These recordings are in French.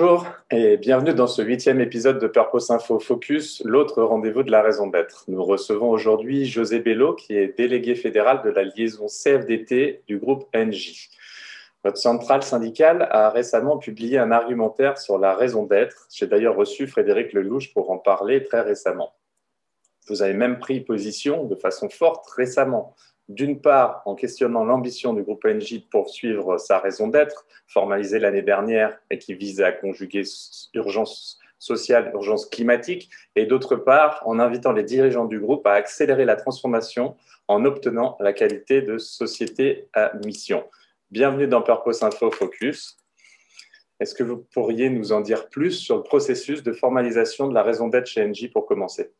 Bonjour et bienvenue dans ce huitième épisode de Purpose Info Focus, l'autre rendez-vous de la raison d'être. Nous recevons aujourd'hui José Bello, qui est délégué fédéral de la liaison CFDT du groupe NJ. Votre centrale syndicale a récemment publié un argumentaire sur la raison d'être. J'ai d'ailleurs reçu Frédéric Lelouch pour en parler très récemment. Vous avez même pris position de façon forte récemment d'une part en questionnant l'ambition du groupe NJ de poursuivre sa raison d'être, formalisée l'année dernière et qui vise à conjuguer urgence sociale, urgence climatique, et d'autre part en invitant les dirigeants du groupe à accélérer la transformation en obtenant la qualité de société à mission. Bienvenue dans Purpose Info Focus. Est-ce que vous pourriez nous en dire plus sur le processus de formalisation de la raison d'être chez NJ pour commencer?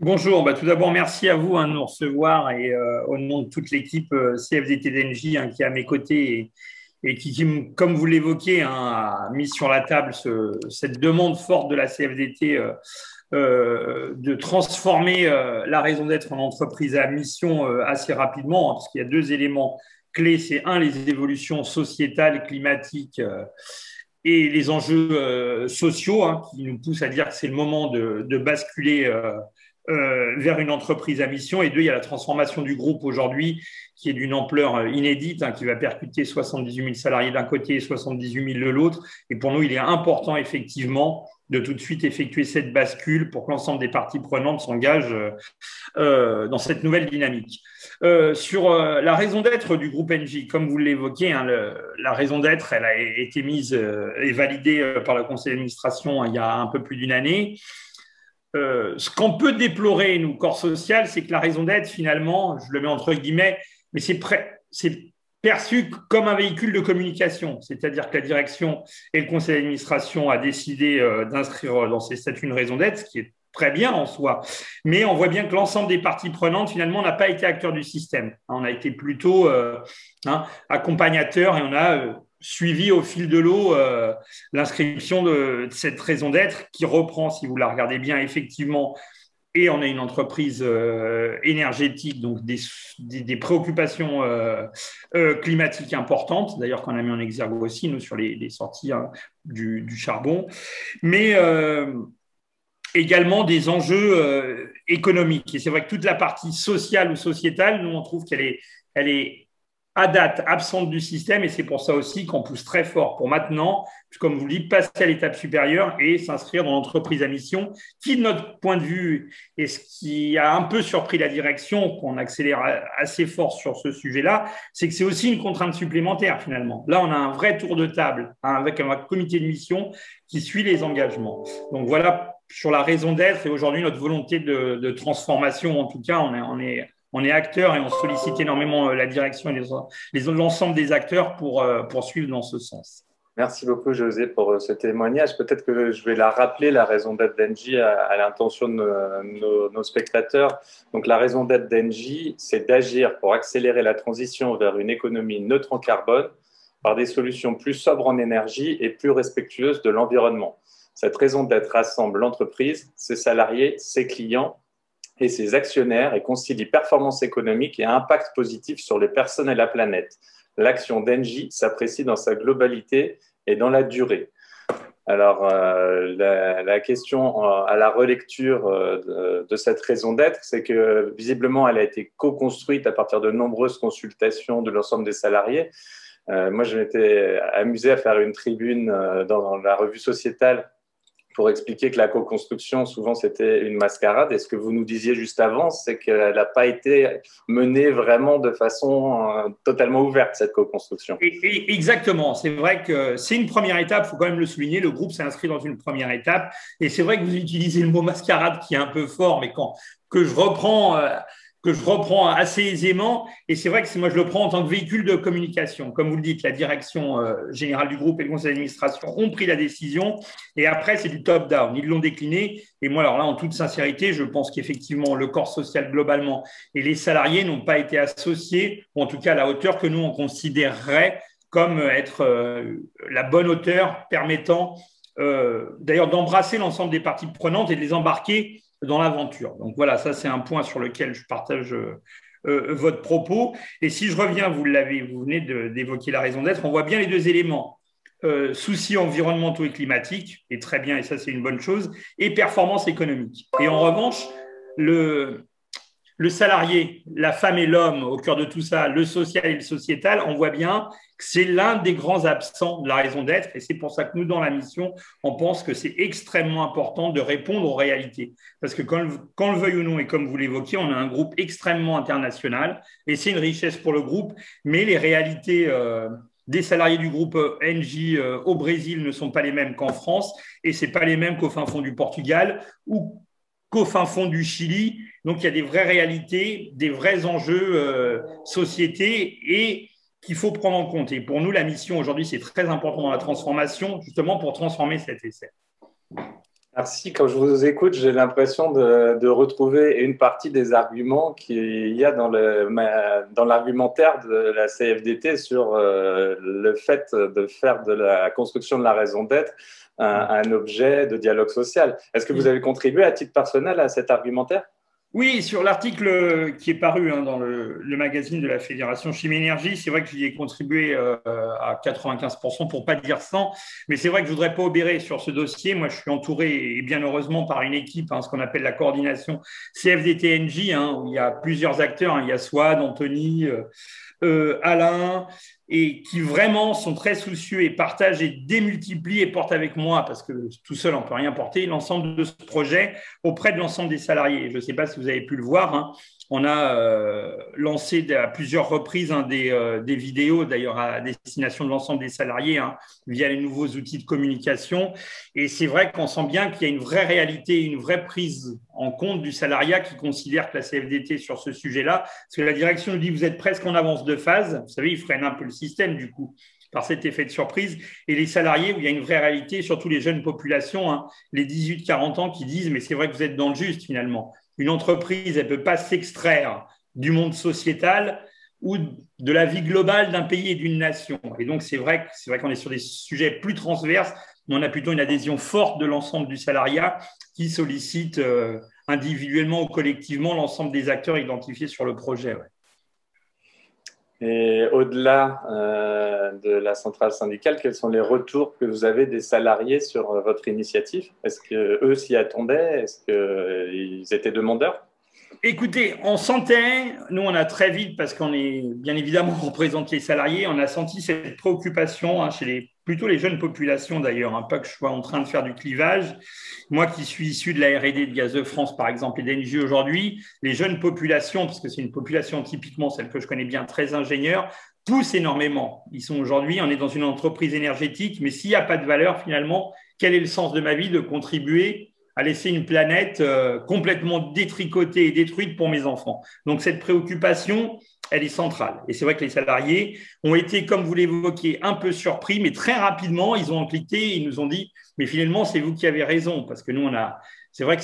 Bonjour, bah, tout d'abord merci à vous hein, de nous recevoir et euh, au nom de toute l'équipe euh, CFDT d'Engie hein, qui est à mes côtés et, qui, comme vous l'évoquez, hein, a mis sur la table cette demande forte de la CFDT euh, de transformer la raison d'être en entreprise à mission assez rapidement, parce qu'il y a deux éléments clés. C'est un, les évolutions sociétales, climatiques et les enjeux sociaux qui nous poussent à dire que c'est le moment de basculer euh, vers une entreprise à mission. Et deux, il y a la transformation du groupe aujourd'hui qui est d'une ampleur euh, inédite, hein, qui va percuter 78 000 salariés d'un côté et 78 000 de l'autre. Et pour nous, il est important effectivement de tout de suite effectuer cette bascule pour que l'ensemble des parties prenantes s'engagent euh, dans cette nouvelle dynamique. sur la raison d'être du groupe NJ, comme vous l'évoquez, hein, la raison d'être, elle a été mise et validée par le conseil d'administration hein, il y a un peu plus d'une année. Euh, ce qu'on peut déplorer, nous, corps social, c'est que la raison d'être, finalement, je le mets entre guillemets, mais c'est perçu comme un véhicule de communication. C'est-à-dire que la direction et le conseil d'administration a décidé euh, d'inscrire dans ces statuts une raison d'être, ce qui est très bien en soi. Mais on voit bien que l'ensemble des parties prenantes, finalement, n'a pas été acteur du système. On a été plutôt euh, hein, accompagnateur et on a suivi au fil de l'eau euh, l'inscription de, cette raison d'être qui reprend, si vous la regardez bien, effectivement, et on a une entreprise euh, énergétique, donc des, des, préoccupations euh, climatiques importantes, d'ailleurs qu'on a mis en exergue aussi, nous, sur les, sorties hein, du, du, charbon, mais également des enjeux économiques. Et c'est vrai que toute la partie sociale ou sociétale, nous, on trouve qu'elle est, elle est à date absente du système et c'est pour ça aussi qu'on pousse très fort pour maintenant, comme vous le dites, passer à l'étape supérieure et s'inscrire dans l'entreprise à mission, qui de notre point de vue est ce qui a un peu surpris la direction, qu'on accélère assez fort sur ce sujet-là, c'est que c'est aussi une contrainte supplémentaire finalement. Là, on a un vrai tour de table hein, avec un comité de mission qui suit les engagements. Donc voilà sur la raison d'être et aujourd'hui notre volonté de, transformation, en tout cas, on est, on est on est acteur et on sollicite énormément euh, la direction et l'ensemble des acteurs pour euh, poursuivre dans ce sens. Merci beaucoup, José, pour euh, ce témoignage. Peut-être que je vais la rappeler, la raison d'être d'Engie, à, l'intention de nos, spectateurs. Donc, la raison d'être d'Engie, c'est d'agir pour accélérer la transition vers une économie neutre en carbone par des solutions plus sobres en énergie et plus respectueuses de l'environnement. Cette raison d'être rassemble l'entreprise, ses salariés, ses clients et ses actionnaires et concilie performance économique et impact positif sur les personnes et la planète. L'action d'Engie s'apprécie dans sa globalité et dans la durée. Alors, euh, la, question euh, à la relecture euh, de, cette raison d'être, c'est que visiblement, elle a été co-construite à partir de nombreuses consultations de l'ensemble des salariés. moi, je m'étais amusé à faire une tribune dans la revue sociétale pour expliquer que la co-construction, souvent, c'était une mascarade. Et ce que vous nous disiez juste avant, c'est qu'elle n'a pas été menée vraiment de façon euh, totalement ouverte, cette co-construction. Exactement. C'est vrai que c'est une première étape, il faut quand même le souligner. Le groupe s'est inscrit dans une première étape. Et c'est vrai que vous utilisez le mot mascarade qui est un peu fort, mais quand que je reprends. Euh, que je reprends assez aisément. Et c'est vrai que moi, je le prends en tant que véhicule de communication. Comme vous le dites, la direction euh, générale du groupe et le conseil d'administration ont pris la décision. Et après, c'est du top-down. Ils l'ont décliné. Et moi, alors là, en toute sincérité, je pense qu'effectivement, le corps social globalement et les salariés n'ont pas été associés, ou en tout cas à la hauteur que nous, on considérerait comme être euh, la bonne hauteur permettant euh, d'ailleurs d'embrasser l'ensemble des parties prenantes et de les embarquer dans l'aventure. Donc voilà, ça c'est un point sur lequel je partage euh, euh, votre propos. Et si je reviens, vous l'avez, vous venez d'évoquer la raison d'être, on voit bien les deux éléments. Euh, soucis environnementaux et climatiques, et très bien, et ça c'est une bonne chose, et performance économique. Et en revanche, le, le salarié, la femme et l'homme au cœur de tout ça, le social et le sociétal, on voit bien que c'est l'un des grands absents de la raison d'être. Et c'est pour ça que nous, dans la mission, on pense que c'est extrêmement important de répondre aux réalités. Parce que quand, quand le veuille ou non, et comme vous l'évoquiez, on a un groupe extrêmement international, et c'est une richesse pour le groupe, mais les réalités... Euh, des salariés du groupe NJ euh, au Brésil ne sont pas les mêmes qu'en France et c'est pas les mêmes qu'au fin fond du Portugal ou qu'au fin fond du Chili. Donc il y a des vraies réalités, des vrais enjeux euh, sociétés et qu'il faut prendre en compte. Et pour nous, la mission aujourd'hui, c'est très important dans la transformation, justement pour transformer cet essai. Merci. Quand je vous écoute, j'ai l'impression de, retrouver une partie des arguments qu'il y a dans, le, dans l'argumentaire de la CFDT sur euh, le fait de faire de la construction de la raison d'être un, objet de dialogue social. Est-ce que vous avez contribué à titre personnel à cet argumentaire? Oui, sur l'article qui est paru hein, dans le, magazine de la Fédération Chimie Énergie, c'est vrai que j'y ai contribué euh, à 95%, pour pas dire 100, mais c'est vrai que je voudrais pas obérer sur ce dossier. Moi, je suis entouré, et bien heureusement, par une équipe, hein, ce qu'on appelle la coordination CFDTNJ, hein, où il y a plusieurs acteurs. il y a Swad, Anthony, euh, euh, Alain, et qui vraiment sont très soucieux et partagent et démultiplient et portent avec moi, parce que tout seul, on ne peut rien porter, l'ensemble de ce projet auprès de l'ensemble des salariés. Je ne sais pas si vous avez pu le voir, hein. On a euh, lancé à plusieurs reprises hein, euh, des, vidéos, d'ailleurs à destination de l'ensemble des salariés, hein, via les nouveaux outils de communication. Et c'est vrai qu'on sent bien qu'il y a une vraie réalité, une vraie prise en compte du salariat qui considère que la CFDT sur ce sujet-là, parce que la direction nous dit vous êtes presque en avance de phase, vous savez, ils freinent un peu le système du coup par cet effet de surprise, et les salariés où il y a une vraie réalité, surtout les jeunes populations, hein, les 18-40 ans qui disent mais c'est vrai que vous êtes dans le juste finalement. Une entreprise, elle ne peut pas s'extraire du monde sociétal ou de la vie globale d'un pays et d'une nation. Et donc, c'est vrai, c'est vrai qu'on est sur des sujets plus transverses, mais on a plutôt une adhésion forte de l'ensemble du salariat qui sollicite euh, individuellement ou collectivement l'ensemble des acteurs identifiés sur le projet. Et au-delà euh, de la centrale syndicale, quels sont les retours que vous avez des salariés sur euh, votre initiative? Est-ce qu'eux s'y attendaient? Est-ce qu'ils étaient demandeurs? Écoutez, on sentait, nous on a très vite, parce qu'on est bien évidemment représente les salariés, on a senti cette préoccupation hein, chez les plutôt les jeunes populations d'ailleurs, hein, pas que je sois en train de faire du clivage. Moi qui suis issu de la R&D de Gaz de France par exemple et d'Engie aujourd'hui, les jeunes populations, parce que c'est une population typiquement celle que je connais bien, très ingénieure, poussent énormément. Ils sont aujourd'hui, on est dans une entreprise énergétique, mais s'il n'y a pas de valeur finalement, quel est le sens de ma vie de contribuer à laisser une planète euh, complètement détricotée et détruite pour mes enfants. Donc cette préoccupation, elle est centrale. Et c'est vrai que les salariés ont été, comme vous l'évoquiez, un peu surpris, mais très rapidement, ils ont cliqué, ils nous ont dit, mais finalement, c'est vous qui avez raison, parce que nous, on a, c'est vrai que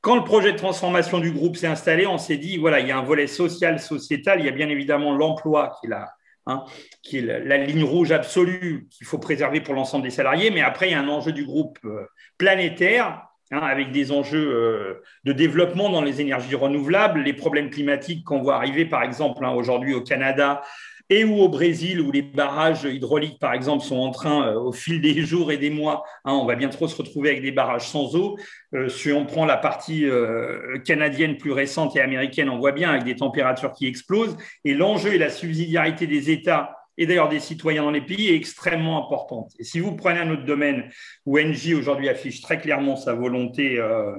quand le projet de transformation du groupe s'est installé, on s'est dit, voilà, il y a un volet social, sociétal, il y a bien évidemment l'emploi qui est la, hein, qui est la, ligne rouge absolue qu'il faut préserver pour l'ensemble des salariés, mais après, il y a un enjeu du groupe euh, planétaire Hein, avec des enjeux euh, de développement dans les énergies renouvelables, les problèmes climatiques qu'on voit arriver, par exemple, hein, aujourd'hui au Canada et ou au Brésil, où les barrages hydrauliques, par exemple, sont en train, euh, au fil des jours et des mois, hein, on va bientôt se retrouver avec des barrages sans eau. Euh, si on prend la partie canadienne plus récente et américaine, on voit bien avec des températures qui explosent. Et l'enjeu et la subsidiarité des États et d'ailleurs des citoyens dans les pays est extrêmement importante. Et si vous prenez un autre domaine où NJ aujourd'hui affiche très clairement sa volonté euh,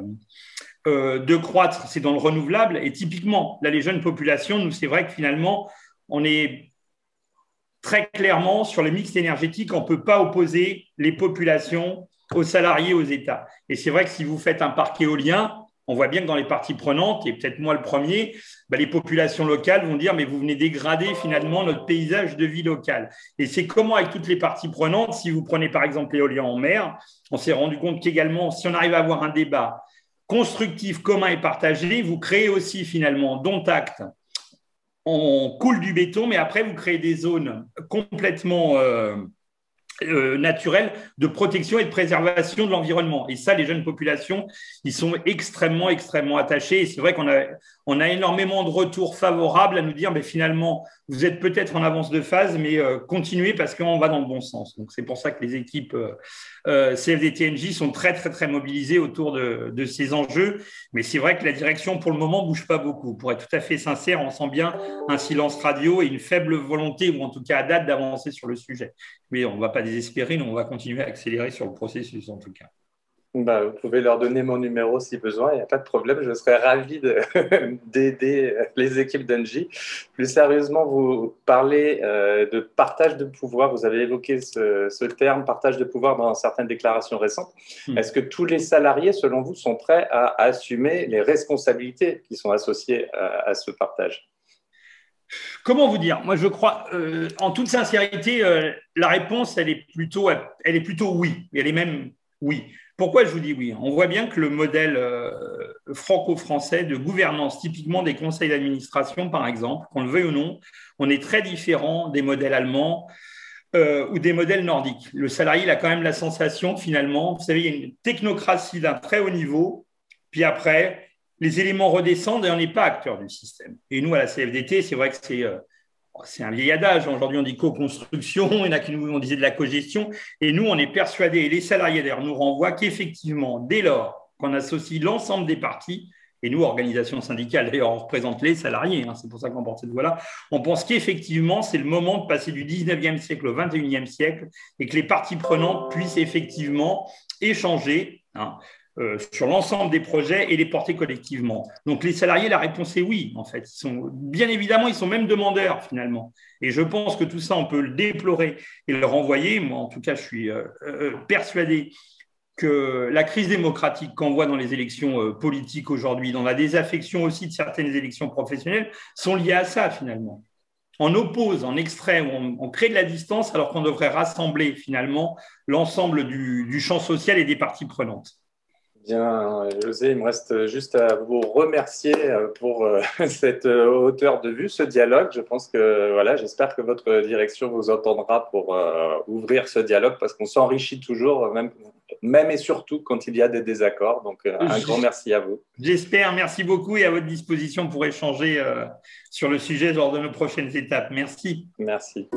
euh, de croître, c'est dans le renouvelable. Et typiquement, là, les jeunes populations, nous, c'est vrai que finalement, on est très clairement sur le mix énergétique, on ne peut pas opposer les populations aux salariés, aux États. Et c'est vrai que si vous faites un parc éolien, on voit bien que dans les parties prenantes, et peut-être moi le premier, bah, les populations locales vont dire mais vous venez dégrader finalement notre paysage de vie locale. Et c'est comment avec toutes les parties prenantes, si vous prenez par exemple l'éolien en mer, on s'est rendu compte qu'également, si on arrive à avoir un débat constructif, commun et partagé, vous créez aussi finalement, dont acte, on coule du béton, mais après vous créez des zones complètement... Euh, naturel de protection et de préservation de l'environnement. Et ça, les jeunes populations, ils sont extrêmement, extrêmement attachés. Et c'est vrai qu'on a, on a énormément de retours favorables à nous dire, mais finalement, vous êtes peut-être en avance de phase, mais euh, continuez parce qu'on va dans le bon sens. Donc c'est pour ça que les équipes euh, euh CFDTNJ sont très, très, très mobilisées autour de, ces enjeux. Mais c'est vrai que la direction, pour le moment, bouge pas beaucoup. Pour être tout à fait sincère, on sent bien un silence radio et une faible volonté, ou en tout cas à date, d'avancer sur le sujet. Mais on ne va pas désespérer, on va continuer à accélérer sur le processus en tout cas. Bah, vous pouvez leur donner mon numéro si besoin, il n'y a pas de problème. Je serais ravi d'aider les équipes d'Engie. Plus sérieusement, vous parlez euh, de partage de pouvoir. Vous avez évoqué ce, terme, partage de pouvoir, dans certaines déclarations récentes. Hmm. Est-ce que tous les salariés, selon vous, sont prêts à assumer les responsabilités qui sont associées à, ce partage? Comment vous dire? Moi, je crois, euh, en toute sincérité, euh, la réponse, elle est plutôt, elle est plutôt oui. Elle est même oui. Pourquoi je vous dis oui? On voit bien que le modèle euh, franco-français de gouvernance, typiquement des conseils d'administration, par exemple, qu'on le veuille ou non, on est très différent des modèles allemands ou des modèles nordiques. Le salarié il a quand même la sensation, finalement, vous savez, il y a une technocratie d'un très haut niveau, puis après, les éléments redescendent et on n'est pas acteur du système. Et nous, à la CFDT, c'est vrai que c'est euh, un vieil adage. Aujourd'hui, on dit co-construction, il y en a qui nous on disait de la co-gestion. Et nous, on est persuadés, et les salariés d'ailleurs nous renvoient qu'effectivement, dès lors qu'on associe l'ensemble des parties, et nous, organisation syndicale, d'ailleurs, on représente les salariés, hein, c'est pour ça qu'on porte cette voix-là, on pense qu'effectivement, c'est le moment de passer du 19e siècle au 21e siècle et que les parties prenantes puissent effectivement échanger. Hein, euh, sur l'ensemble des projets et les porter collectivement. Donc les salariés, la réponse est oui, en fait. Bien évidemment, ils sont même demandeurs finalement. Et je pense que tout ça, on peut le déplorer et le renvoyer. Moi, en tout cas, je suis euh, euh, persuadé que la crise démocratique qu'on voit dans les élections politiques aujourd'hui, dans la désaffection aussi de certaines élections professionnelles, sont liées à ça finalement. On oppose, en extrait, on, on crée de la distance alors qu'on devrait rassembler finalement l'ensemble du champ social et des parties prenantes. Bien, José, il me reste juste à vous remercier euh, pour euh, cette euh, hauteur de vue, ce dialogue. Je pense que, voilà, j'espère que votre direction vous entendra pour ouvrir ce dialogue parce qu'on s'enrichit toujours, même, même et surtout quand il y a des désaccords. Donc, un grand merci à vous. J'espère, merci beaucoup et à votre disposition pour échanger sur le sujet lors de nos prochaines étapes. Merci. Merci.